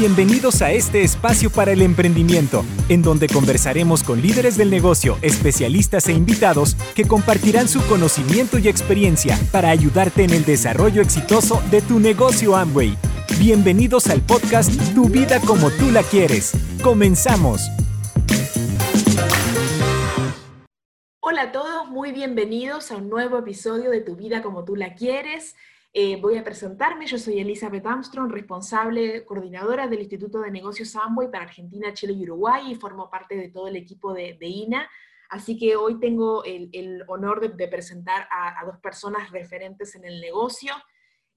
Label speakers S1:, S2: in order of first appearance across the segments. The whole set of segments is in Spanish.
S1: Bienvenidos a este espacio para el emprendimiento, en donde conversaremos con líderes del negocio, especialistas e invitados que compartirán su conocimiento y experiencia para ayudarte en el desarrollo exitoso de tu negocio Amway. Bienvenidos al podcast Tu vida como tú la quieres. Comenzamos.
S2: Hola a todos, muy bienvenidos a un nuevo episodio de Tu vida como tú la quieres. Eh, voy a presentarme, yo soy Elizabeth Armstrong, responsable, coordinadora del Instituto de Negocios Amway para Argentina, Chile y Uruguay y formo parte de todo el equipo de, INA. Así que hoy tengo el, honor de, presentar a, dos personas referentes en el negocio.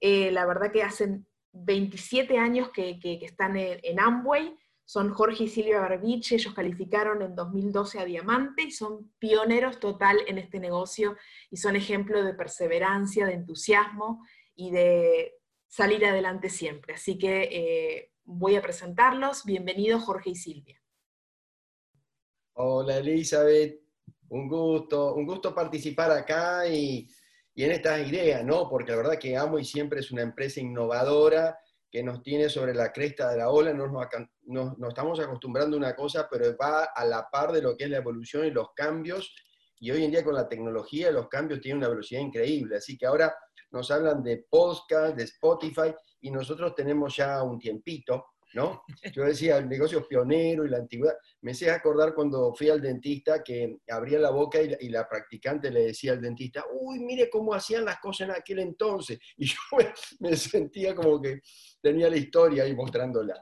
S2: Eh, la verdad que hacen 27 años que, están en, Amway. Son Jorge y Silvia Barbich, ellos calificaron en 2012 a Diamante y son pioneros total en este negocio y son ejemplo de perseverancia, de entusiasmo y de salir adelante siempre. Así que eh, voy a presentarlos. Bienvenidos Jorge y Silvia.
S3: Hola Elizabeth, un gusto, un gusto participar acá y, en estas ideas, ¿no? Porque la verdad que Amo y siempre es una empresa innovadora que nos tiene sobre la cresta de la ola, nos, nos, nos, estamos acostumbrando a una cosa, pero va a la par de lo que es la evolución y los cambios, y hoy en día con la tecnología los cambios tienen una velocidad increíble, así que ahora nos hablan de podcast, de Spotify, y nosotros tenemos ya un tiempito, ¿no? Yo decía, el negocio pionero y la antigüedad. Me sé acordar cuando fui al dentista que abría la boca y, la practicante le decía al dentista, uy, mire cómo hacían las cosas en aquel entonces. Y yo me, sentía como que tenía la historia ahí mostrándola.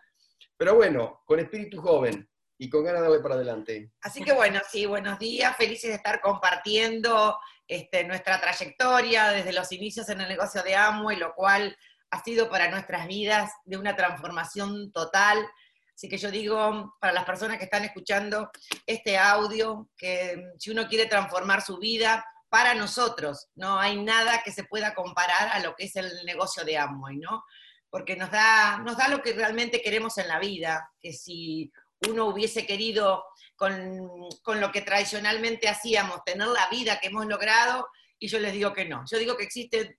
S3: Pero bueno, con espíritu joven y con ganas de darle para adelante.
S4: Así que bueno, sí, buenos días, felices de estar compartiendo este, nuestra trayectoria desde los inicios en el negocio de Amway, lo cual ha sido para nuestras vidas de una transformación total. Así que yo digo, para las personas que están escuchando este audio, que si uno quiere transformar su vida, para nosotros no hay nada que se pueda comparar a lo que es el negocio de Amway, ¿no? Porque nos da, nos da lo que realmente queremos en la vida, que si uno hubiese querido con, lo que tradicionalmente hacíamos, tener la vida que hemos logrado, y yo les digo que no. Yo digo que existe,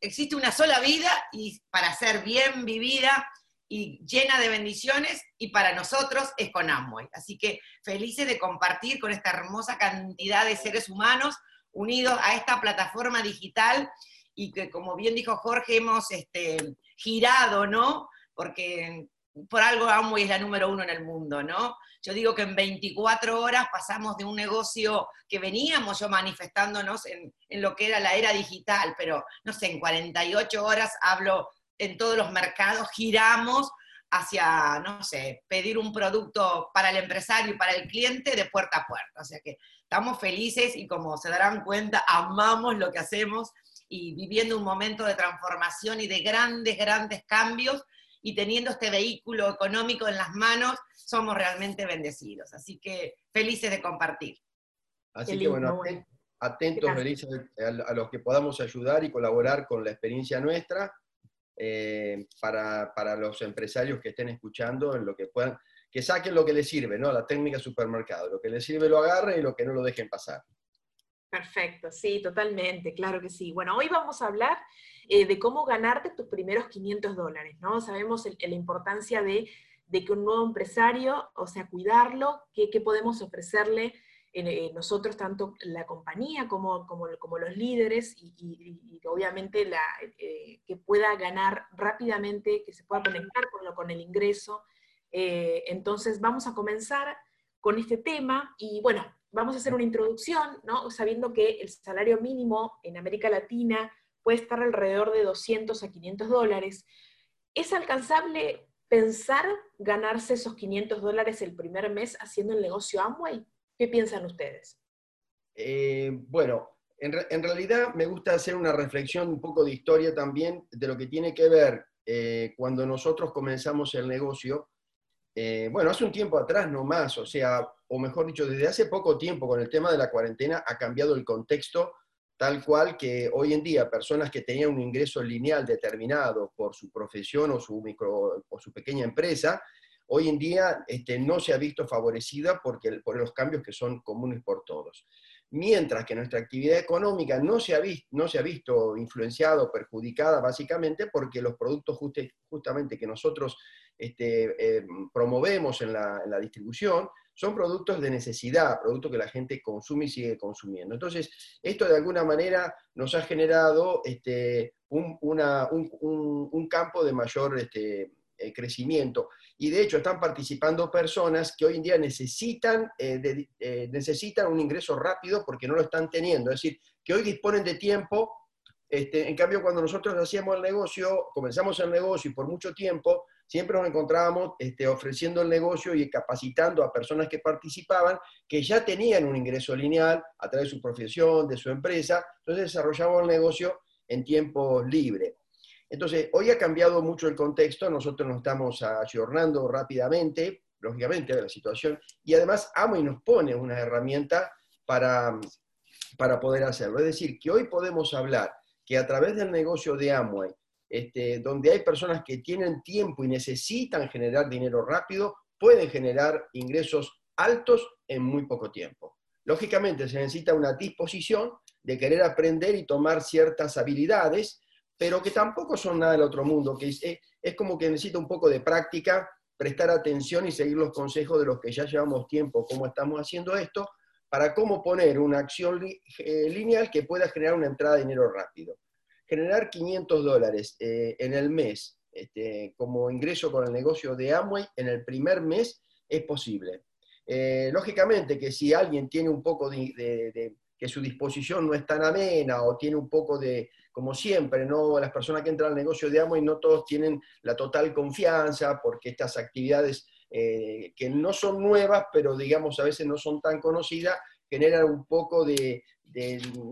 S4: existe una sola vida y para ser bien vivida y llena de bendiciones, y para nosotros es con Amway. Así que felices de compartir con esta hermosa cantidad de seres humanos unidos a esta plataforma digital y que, como bien dijo Jorge, hemos este, girado, ¿no? Porque por algo Amway es la número uno en el mundo, ¿no? Yo digo que en 24 horas pasamos de un negocio que veníamos yo manifestándonos en, lo que era la era digital, pero no sé, en 48 horas hablo en todos los mercados, giramos hacia, no sé, pedir un producto para el empresario y para el cliente de puerta a puerta. O sea que estamos felices y como se darán cuenta, amamos lo que hacemos y viviendo un momento de transformación y de grandes, grandes cambios y teniendo este vehículo económico en las manos, somos realmente bendecidos. Así que felices de compartir.
S3: Así que bueno, atentos, felices a, los que podamos ayudar y colaborar con la experiencia nuestra eh, para, para, los empresarios que estén escuchando, en lo que puedan, que saquen lo que les sirve, ¿no? La técnica supermercado. Lo que les sirve lo agarren y lo que no lo dejen pasar.
S2: Perfecto, sí, totalmente, claro que sí. Bueno, hoy vamos a hablar eh, de cómo ganarte tus primeros 500 dólares, ¿no? Sabemos la importancia de, que un nuevo empresario, o sea, cuidarlo, qué, podemos ofrecerle eh, nosotros, tanto la compañía como, los líderes, y, obviamente la, eh, que pueda ganar rápidamente, que se pueda conectar con el ingreso. entonces, vamos a comenzar con este tema y bueno, vamos a hacer una introducción, ¿no? sabiendo que el salario mínimo en América Latina puede estar alrededor de 200 a 500 dólares. ¿Es alcanzable pensar ganarse esos 500 dólares el primer mes haciendo el negocio Amway? ¿Qué piensan ustedes?
S3: Eh, bueno, en, realidad me gusta hacer una reflexión, un poco de historia también, de lo que tiene que ver eh, cuando nosotros comenzamos el negocio. Eh, bueno, hace un tiempo atrás no más, o sea, o mejor dicho, desde hace poco tiempo con el tema de la cuarentena ha cambiado el contexto tal cual que hoy en día personas que tenían un ingreso lineal determinado por su profesión o su, micro, o su pequeña empresa, hoy en día este, no se ha visto favorecida porque, por los cambios que son comunes por todos. Mientras que nuestra actividad económica no se ha, visto, influenciada o perjudicada básicamente porque los productos justamente que nosotros este, eh, promovemos en la, distribución son productos de necesidad, productos que la gente consume y sigue consumiendo. Entonces, esto de alguna manera nos ha generado este, un, campo de mayor este, eh, crecimiento. Y de hecho están participando personas que hoy en día necesitan, eh, eh, necesitan un ingreso rápido porque no lo están teniendo. Es decir, que hoy disponen de tiempo. Este, en cambio, cuando nosotros hacíamos el negocio, comenzamos el negocio y por mucho tiempo, siempre nos encontrábamos este, ofreciendo el negocio y capacitando a personas que participaban, que ya tenían un ingreso lineal a través de su profesión, de su empresa, entonces desarrollaban el negocio en tiempo libre. Entonces, hoy ha cambiado mucho el contexto, nosotros nos estamos ayornando rápidamente, lógicamente, de la situación, y además Amway nos pone una herramienta para, para poder hacerlo. Es decir, que hoy podemos hablar que a través del negocio de Amway, este, donde hay personas que tienen tiempo y necesitan generar dinero rápido, pueden generar ingresos altos en muy poco tiempo. Lógicamente se necesita una disposición de querer aprender y tomar ciertas habilidades pero que tampoco son nada del otro mundo, que es, como que necesita un poco de práctica, prestar atención y seguir los consejos de los que ya llevamos tiempo, cómo estamos haciendo esto, para cómo poner una acción eh, lineal que pueda generar una entrada de dinero rápido. Generar 500 dólares eh, en el mes este, como ingreso con el negocio de Amway en el primer mes es posible. Eh, lógicamente que si alguien tiene un poco de, que su disposición no es tan amena o tiene un poco de, como siempre, ¿no? las personas que entran al negocio de Amway no todos tienen la total confianza porque estas actividades eh, que no son nuevas, pero digamos a veces no son tan conocidas, generan un poco de,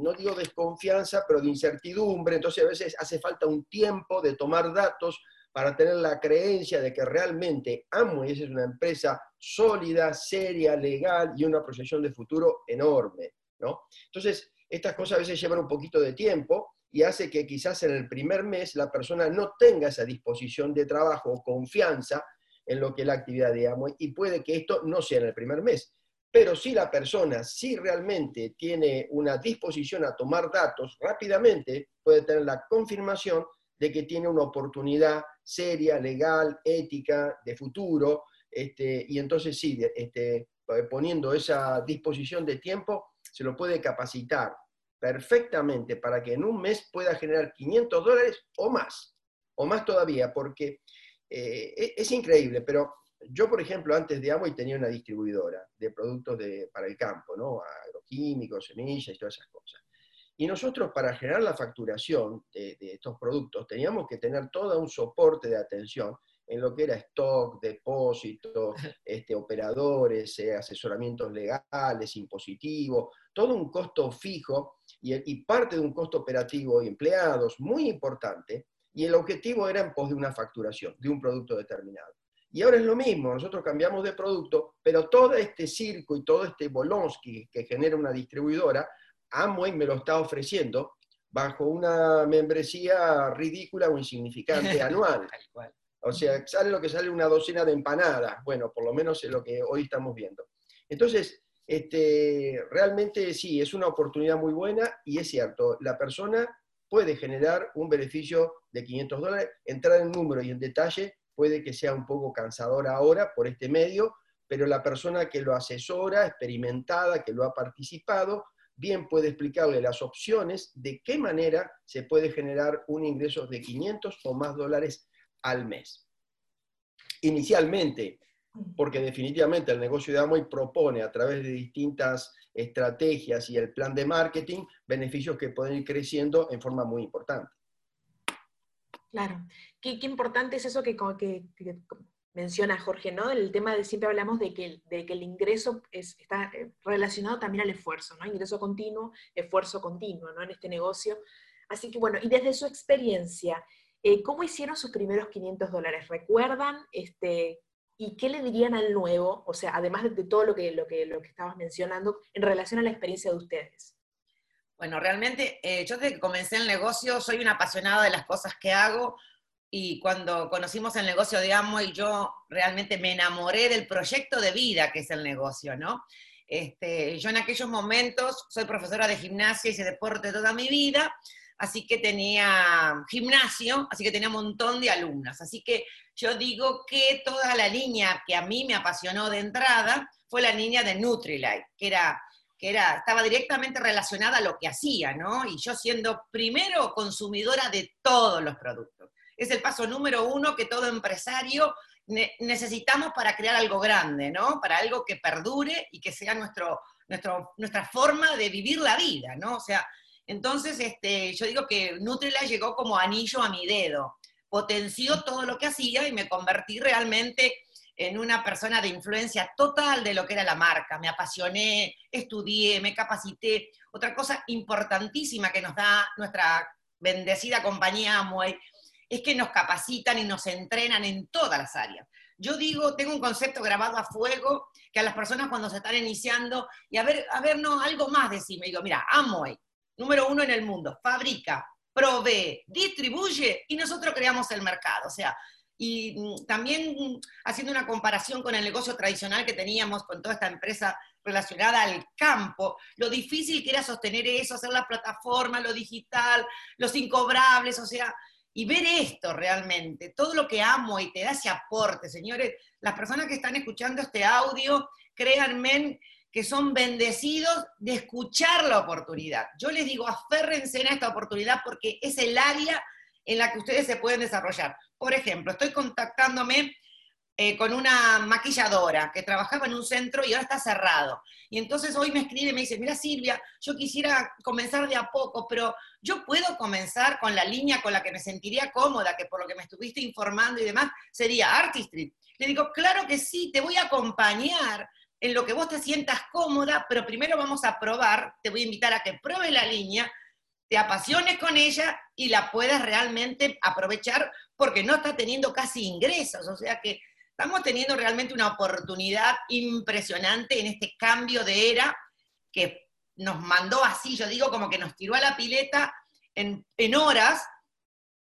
S3: no digo desconfianza, pero de incertidumbre. Entonces a veces hace falta un tiempo de tomar datos para tener la creencia de que realmente Amway es una empresa sólida, seria, legal y una proyección de futuro enorme. ¿No? Entonces, estas cosas a veces llevan un poquito de tiempo, y hace que quizás en el primer mes la persona no tenga esa disposición de trabajo o confianza en lo que es la actividad de Amway y puede que esto no sea en el primer mes. Pero si la persona si realmente tiene una disposición a tomar datos rápidamente, puede tener la confirmación de que tiene una oportunidad seria, legal, ética, de futuro, este, y entonces sí, este, poniendo esa disposición de tiempo, se lo puede capacitar perfectamente para que en un mes pueda generar 500 dólares o más, o más todavía, porque eh, e-, es, increíble, pero yo, por ejemplo, antes de Amway tenía una distribuidora de productos de, para el campo, ¿no? agroquímicos, semillas y todas esas cosas. Y nosotros para generar la facturación de, de estos productos teníamos que tener todo un soporte de atención en lo que era stock, depósitos, este, operadores, eh, asesoramientos legales, impositivos, todo un costo fijo y, parte de un costo operativo y empleados muy importante, y el objetivo era en pos de una facturación, de un producto determinado. Y ahora es lo mismo, nosotros cambiamos de producto, pero todo este circo y todo este bolonsky que genera una distribuidora, Amway me lo está ofreciendo bajo una membresía ridícula o insignificante anual. O sea, sale lo que sale una docena de empanadas. Bueno, por lo menos es lo que hoy estamos viendo. Entonces, este, realmente sí, es una oportunidad muy buena y es cierto, la persona puede generar un beneficio de 500 dólares, entrar en número y en detalle puede que sea un poco cansador ahora por este medio, pero la persona que lo asesora, experimentada, que lo ha participado, bien puede explicarle las opciones de qué manera se puede generar un ingreso de 500 o más dólares al mes. Inicialmente, porque definitivamente el negocio de Amway propone a través de distintas estrategias y el plan de marketing beneficios que pueden ir creciendo en forma muy importante.
S2: Claro, qué, importante es eso que, menciona Jorge, ¿no? El tema de siempre hablamos de que, de que el ingreso está eh, relacionado también al esfuerzo, ¿no? Ingreso continuo, esfuerzo continuo, ¿no? En este negocio. Así que bueno, y desde su experiencia, eh, ¿Cómo hicieron sus primeros 500 dólares? ¿Recuerdan? Este, ¿Y qué le dirían al nuevo? O sea, además de todo lo que, lo que, lo que estabas mencionando, en relación a la experiencia de ustedes.
S4: Bueno, realmente eh, yo desde que comencé el negocio soy una apasionada de las cosas que hago y cuando conocimos el negocio de Amway yo realmente me enamoré del proyecto de vida que es el negocio, ¿no? Este, yo en aquellos momentos soy profesora de gimnasia, hice deporte toda mi vida, así que tenía gimnasio, así que tenía un montón de alumnas. Así que yo digo que toda la línea que a mí me apasionó de entrada fue la línea de Nutrilite, que era que era, estaba directamente relacionada a lo que hacía, ¿no? Y yo siendo primero consumidora de todos los productos. Es el paso número uno que todo empresario necesitamos para crear algo grande, ¿no? Para algo que perdure y que sea nuestro, nuestra forma de vivir la vida, ¿no? O sea, entonces este, yo digo que Nutrila llegó como anillo a mi dedo, potenció todo lo que hacía y me convertí realmente en una persona de influencia total de lo que era la marca. Me apasioné, estudié, me capacité. Otra cosa importantísima que nos da nuestra bendecida compañía Amway es que nos capacitan y nos entrenan en todas las áreas. Yo digo, tengo un concepto grabado a fuego que a las personas cuando se están iniciando, y a ver, a ver, no, algo más decime, digo, mira, Amway, número uno en el mundo, fabrica, provee, distribuye y nosotros creamos el mercado. O sea, y mm, también mm, haciendo una comparación con el negocio tradicional que teníamos con toda esta empresa relacionada al campo, lo difícil que era sostener eso, hacer la plataforma, lo digital, los incobrables, o sea, y ver esto realmente, todo lo que amo y te da ese aporte, señores, las personas que están escuchando este audio, créanme que son bendecidos de escuchar la oportunidad. Yo les digo, aférrense en esta oportunidad porque es el área en la que ustedes se pueden desarrollar. Por ejemplo, estoy contactándome eh, con una maquilladora que trabajaba en un centro y ahora está cerrado. Y entonces hoy me escribe y me dice, mira Silvia, yo quisiera comenzar de a poco, pero yo puedo comenzar con la línea con la que me sentiría cómoda, que por lo que me estuviste informando y demás, sería Artistry. Le digo, claro que sí, te voy a acompañar en lo que vos te sientas cómoda, pero primero vamos a probar, te voy a invitar a que pruebes la línea, te apasiones con ella y la puedas realmente aprovechar porque no está teniendo casi ingresos. O sea que estamos teniendo realmente una oportunidad impresionante en este cambio de era que nos mandó así, yo digo como que nos tiró a la pileta en, horas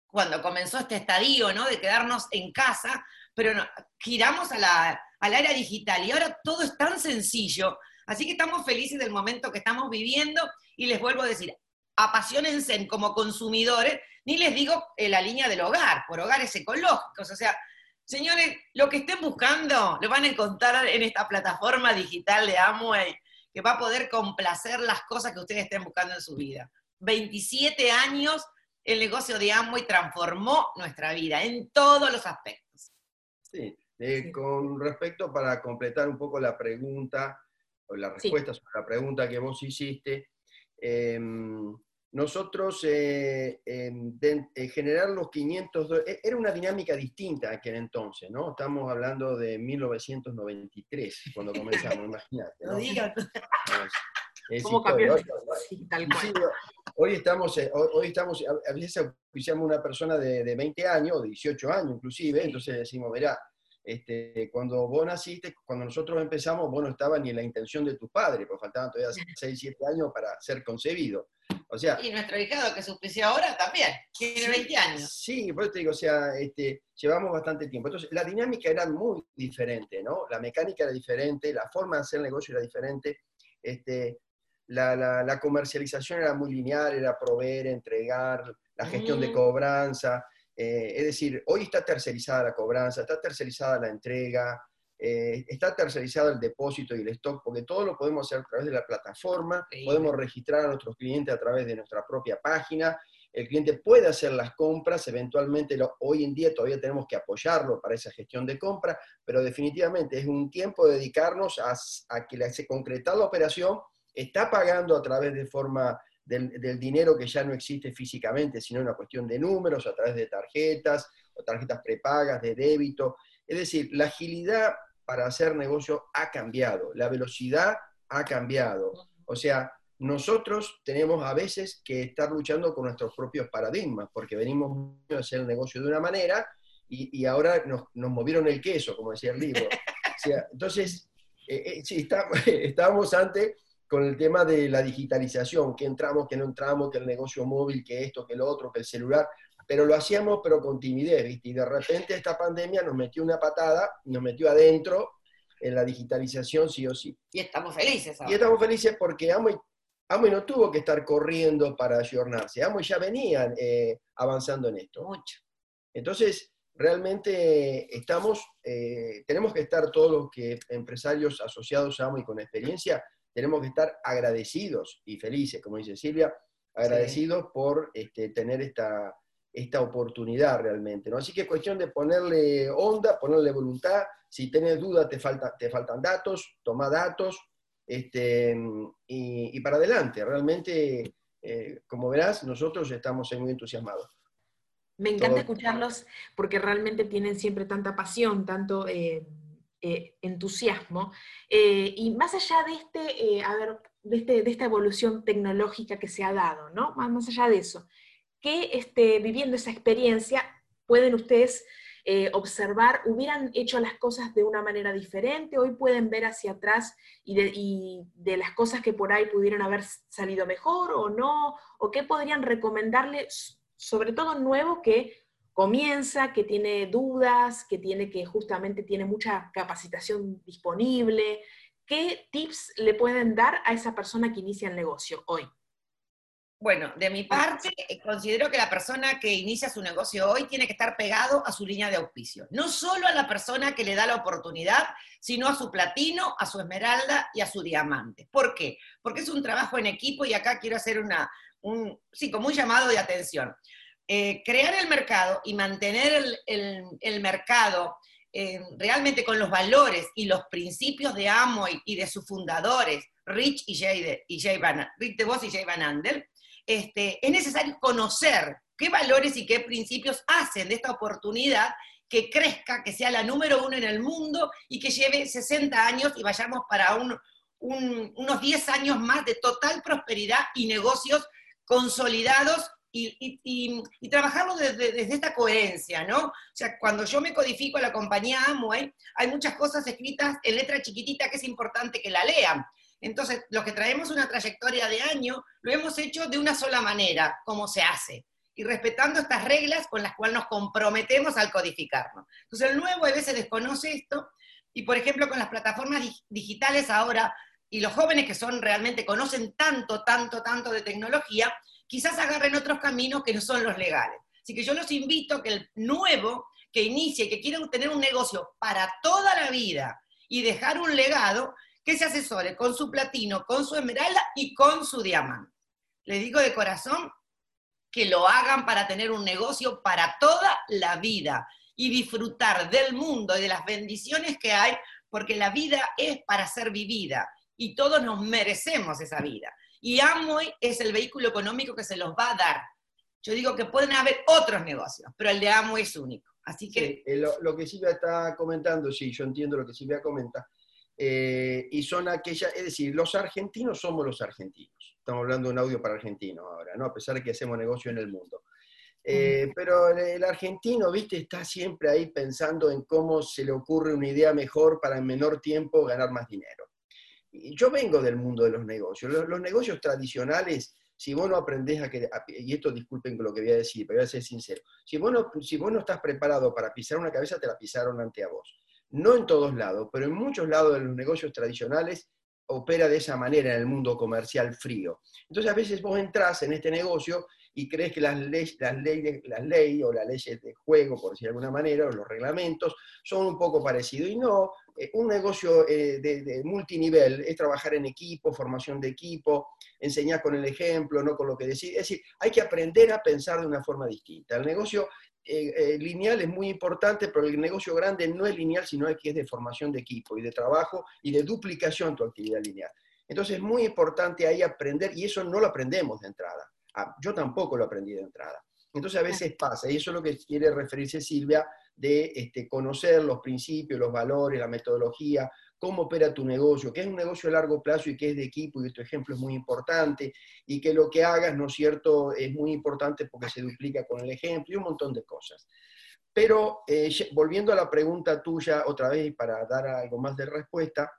S4: cuando comenzó este estadio, ¿no? De quedarnos en casa, pero giramos a la, al área digital y ahora todo es tan sencillo. Así que estamos felices del momento que estamos viviendo y les vuelvo a decir, apasionense como consumidores, ni les digo en la línea del hogar, por hogares ecológicos. O sea, señores, lo que estén buscando lo van a encontrar en esta plataforma digital de Amway, que va a poder complacer las cosas que ustedes estén buscando en su vida. 27 años, el negocio de Amway transformó nuestra vida en todos los aspectos.
S3: Sí, eh, con respecto para completar un poco la pregunta, o la respuesta sobre la pregunta que vos hiciste, em, nosotros eh, en, generar los 500 e, era una dinámica distinta aquel entonces, ¿no? Estamos hablando de 1993, cuando comenzamos, imagínate. ¿no?
S2: ¿Cómo cambió?
S3: Hoy, hoy, estamos, eh, hoy, estamos, a veces oficiamos una persona de, de 20 años, 18 años inclusive, entonces decimos, verá, este, cuando vos naciste, cuando nosotros empezamos, vos no estabas ni en la intención de tus padres, porque faltaban todavía 6, 7 años para ser concebido. O sea,
S4: y nuestro hijado que se ahora también, tiene 20 años.
S3: Sí, por eso te digo, o sea, este, llevamos bastante tiempo. Entonces, la dinámica era muy diferente, ¿no? La mecánica era diferente, la forma de hacer negocio era diferente, este, la, la, comercialización era muy lineal, era proveer, entregar, la gestión de cobranza. Eh, es decir, hoy está tercerizada la cobranza, está tercerizada la entrega, eh, está tercerizado el depósito y el stock, porque todo lo podemos hacer a través de la plataforma, podemos registrar a nuestros clientes a través de nuestra propia página, el cliente puede hacer las compras, eventualmente hoy en día todavía tenemos que apoyarlo para esa gestión de compra, pero definitivamente es un tiempo de dedicarnos a, a que se concreta la operación, está pagando a través de forma del, dinero que ya no existe físicamente, sino una cuestión de números, a través de tarjetas o tarjetas prepagas, de débito. Es decir, la agilidad para hacer negocio ha cambiado, la velocidad ha cambiado. O sea, nosotros tenemos a veces que estar luchando con nuestros propios paradigmas, porque venimos a hacer el negocio de una manera y, ahora nos, movieron el queso, como decía el libro. entonces, eh, eh, sí, estábamos antes con el tema de la digitalización, que entramos, que no entramos, que el negocio móvil, que esto, que lo otro, que el celular, pero lo hacíamos pero con timidez, ¿viste? Y de repente esta pandemia nos metió una patada, nos metió adentro en la digitalización sí o sí.
S4: Y estamos felices
S3: Y estamos felices porque Amway, no tuvo que estar corriendo para ayornarse. Amway ya venían eh, avanzando en esto.
S4: Mucho.
S3: Entonces, realmente estamos, eh, tenemos que estar todos los que empresarios asociados a Amway con experiencia, tenemos que estar agradecidos y felices, como dice Silvia, agradecidos por este, tener esta, esta oportunidad realmente. ¿no? Así que es cuestión de ponerle onda, ponerle voluntad. Si tenés dudas, te, falta, te faltan datos, toma datos este, y, para adelante. Realmente, eh, como verás, nosotros estamos muy entusiasmados.
S2: Me encanta escucharlos porque realmente tienen siempre tanta pasión, tanto eh, eh, entusiasmo. y más allá de este, a ver, de, este, de, esta evolución tecnológica que se ha dado, ¿no? Más allá de eso, que este, viviendo esa experiencia pueden ustedes eh, observar, hubieran hecho las cosas de una manera diferente, hoy pueden ver hacia atrás y de, las cosas que por ahí pudieron haber salido mejor o no, o qué podrían recomendarle, sobre todo nuevo que comienza, que tiene dudas, que tiene que justamente tiene mucha capacitación disponible, ¿qué tips le pueden dar a esa persona que inicia el negocio hoy?
S4: Bueno, de mi parte, eh, considero que la persona que inicia su negocio hoy tiene que estar pegado a su línea de auspicio. No solo a la persona que le da la oportunidad, sino a su platino, a su esmeralda y a su diamante. ¿Por qué? Porque es un trabajo en equipo y acá quiero hacer una, un, sí, como un llamado de atención. Eh, crear el mercado y mantener el, mercado eh, realmente con los valores y los principios de Amway y de sus fundadores, Rich y Jay, y Jay Van, Rick DeVos y Jay Van Andel, este, es necesario conocer qué valores y qué principios hacen de esta oportunidad que crezca, que sea la número uno en el mundo y que lleve 60 años y vayamos para unos 10 años más de total prosperidad y negocios consolidados y, trabajamos desde, desde, esta coherencia, ¿no? O sea, cuando yo me codifico a la compañía Amway, hay muchas cosas escritas en letra chiquitita que es importante que la lean. Entonces, los que traemos una trayectoria de año, lo hemos hecho de una sola manera, como se hace, y respetando estas reglas con las cuales nos comprometemos al codificarnos. Entonces, el nuevo a veces desconoce esto, y por ejemplo, con las plataformas digitales ahora, y los jóvenes que son realmente, conocen tanto, tanto, tanto de tecnología, quizás agarren otros caminos que no son los legales. Así que yo los invito a que el nuevo que inicie, que quiera tener un negocio para toda la vida y dejar un legado, que se asesore con su platino, con su esmeralda y con su diamante. Les digo de corazón que lo hagan para tener un negocio para toda la vida y disfrutar del mundo y de las bendiciones que hay, porque la vida es para ser vivida y todos nos merecemos esa vida. Y Amway es el vehículo económico que se los va a dar. Yo digo que pueden haber otros negocios, pero el de Amway es único. Así que...
S3: Eh, lo, lo, que Silvia está comentando, sí, yo entiendo lo que Silvia comenta, eh, y son aquellas, es decir, los argentinos somos los argentinos. Estamos hablando de un audio para argentinos ahora, ¿no? A pesar de que hacemos negocio en el mundo. Eh, pero el argentino, viste, está siempre ahí pensando en cómo se le ocurre una idea mejor para en menor tiempo ganar más dinero. Yo vengo del mundo de los negocios. Los, negocios tradicionales, si vos no aprendés a que, y esto disculpen lo que voy a decir, pero voy a ser sincero, si vos, no, si vos no estás preparado para pisar una cabeza, te la pisaron ante a vos no en todos lados, pero en muchos lados de los negocios tradicionales opera de esa manera en el mundo comercial frío. Entonces a veces vos entras en este negocio y crees que las leyes, las leyes, las leyes o las leyes de juego, por decir de alguna manera, o los reglamentos, son un poco parecidos. Y no, un negocio eh, de, multinivel es trabajar en equipo, formación de equipo, enseñar con el ejemplo, no con lo que decís. Es decir, hay que aprender a pensar de una forma distinta. El negocio eh, eh, lineal es muy importante, pero el negocio grande no es lineal, sino que es de formación de equipo y de trabajo y de duplicación tu actividad lineal. Entonces es muy importante ahí aprender, y eso no lo aprendemos de entrada. Ah, yo tampoco lo aprendí de entrada. Entonces a veces pasa, y eso es lo que quiere referirse Silvia, de este, conocer los principios, los valores, la metodología, cómo opera tu negocio, que es un negocio a largo plazo y que es de equipo, y tu ejemplo es muy importante, y que lo que hagas, ¿no es cierto?, es muy importante porque se duplica con el ejemplo y un montón de cosas. Pero eh, volviendo a la pregunta tuya otra vez para dar algo más de respuesta,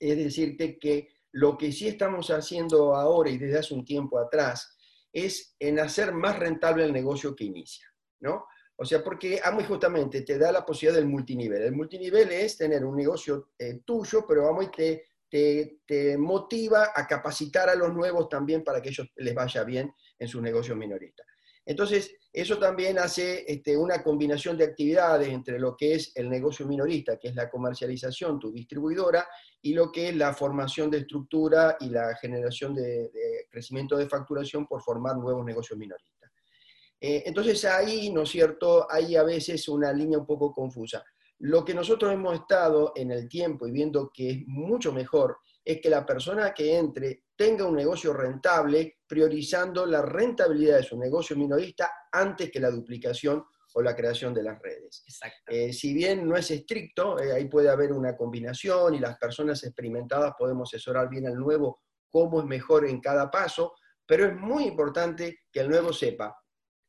S3: es decirte que lo que sí estamos haciendo ahora y desde hace un tiempo atrás es en hacer más rentable el negocio que inicia, ¿no? O sea, porque Amway justamente te da la posibilidad del multinivel. El multinivel es tener un negocio eh, tuyo, pero Amway te, te, te, motiva a capacitar a los nuevos también para que ellos les vaya bien en sus negocios minoristas. Entonces, eso también hace este, una combinación de actividades entre lo que es el negocio minorista, que es la comercialización, tu distribuidora, y lo que es la formación de estructura y la generación de, crecimiento de facturación por formar nuevos negocios minoristas. Eh, entonces ahí, ¿no es cierto?, hay a veces una línea un poco confusa. Lo que nosotros hemos estado en el tiempo y viendo que es mucho mejor es que la persona que entre tenga un negocio rentable, priorizando la rentabilidad de su negocio minorista antes que la duplicación o la creación de las redes. Eh, si bien no es estricto, eh, ahí puede haber una combinación y las personas experimentadas podemos asesorar bien al nuevo cómo es mejor en cada paso, pero es muy importante que el nuevo sepa,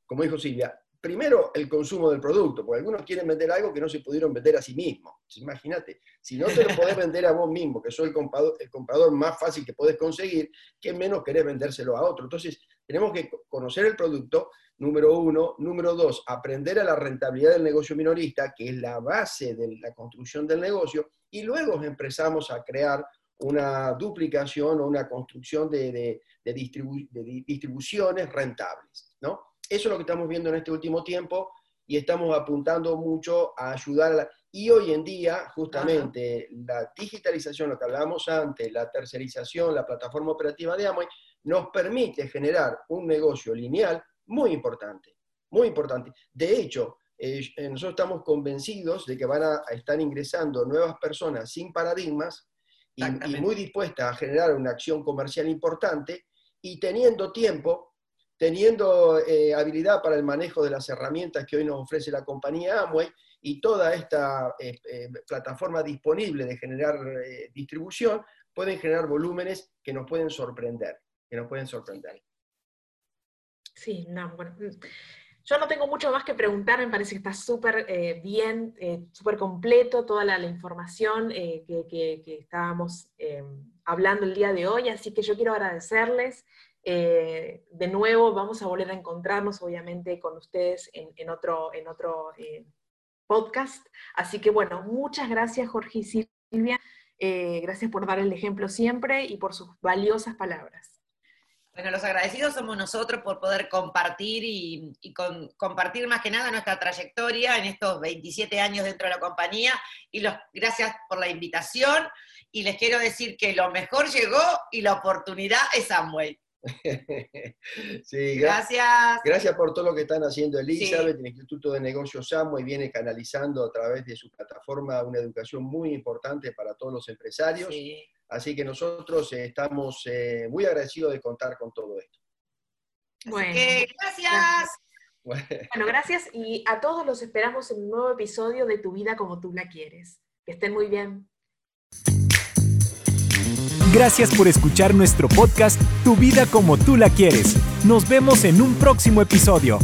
S3: como dijo Silvia, primero el consumo del producto, porque algunos quieren vender algo que no se pudieron vender a sí mismos. Imagínate, si no te lo podés vender a vos mismo, que soy el comprador, el comprador más fácil que podés conseguir, que menos querés vendérselo a otro. Entonces, tenemos que conocer el producto, número uno. Número dos, aprender a la rentabilidad del negocio minorista, que es la base de la construcción del negocio, y luego empezamos a crear una duplicación o una construcción de, de distribuciones rentables, ¿no? Eso es lo que estamos viendo en este último tiempo y estamos apuntando mucho a ayudar. Y hoy en día, justamente, la digitalización, lo que hablábamos antes, la tercerización, la plataforma operativa de Amway, nos permite generar un negocio lineal muy importante, muy importante. De hecho, eh, nosotros estamos convencidos de que van a, estar ingresando nuevas personas sin paradigmas y, y muy dispuestas a generar una acción comercial importante y teniendo tiempo teniendo eh, habilidad para el manejo de las herramientas que hoy nos ofrece la compañía Amway y toda esta eh, eh, plataforma disponible de generar distribución, pueden generar volúmenes que nos pueden sorprender, que nos pueden sorprender.
S2: Sí, no, bueno, mm, yo no tengo mucho más que preguntar, me parece que está súper bien, súper completo toda la, información que, que, estábamos hablando el día de hoy, así que yo quiero agradecerles eh, de nuevo vamos a volver a encontrarnos, obviamente, con ustedes en, otro, en otro eh, podcast. Así que bueno, muchas gracias Jorge y Silvia. Eh, gracias por dar el ejemplo siempre y por sus valiosas palabras.
S4: Bueno, los agradecidos somos nosotros por poder compartir y, compartir más que nada nuestra trayectoria en estos 27 años dentro de la compañía y los, gracias por la invitación y les quiero decir que lo mejor llegó y la oportunidad es Amway.
S3: sí, gracias. Gracias por todo lo que están haciendo Elizabeth, el Instituto de Negocios y viene canalizando a través de su plataforma una educación muy importante para todos los empresarios. Así que nosotros estamos eh, muy agradecidos de contar con todo esto.
S4: Bueno, gracias.
S2: Bueno, gracias y a todos los esperamos en un nuevo episodio de Tu vida como tú la quieres. Que estén muy bien.
S1: Gracias por escuchar nuestro podcast Tu vida como tú la quieres. Nos vemos en un próximo episodio.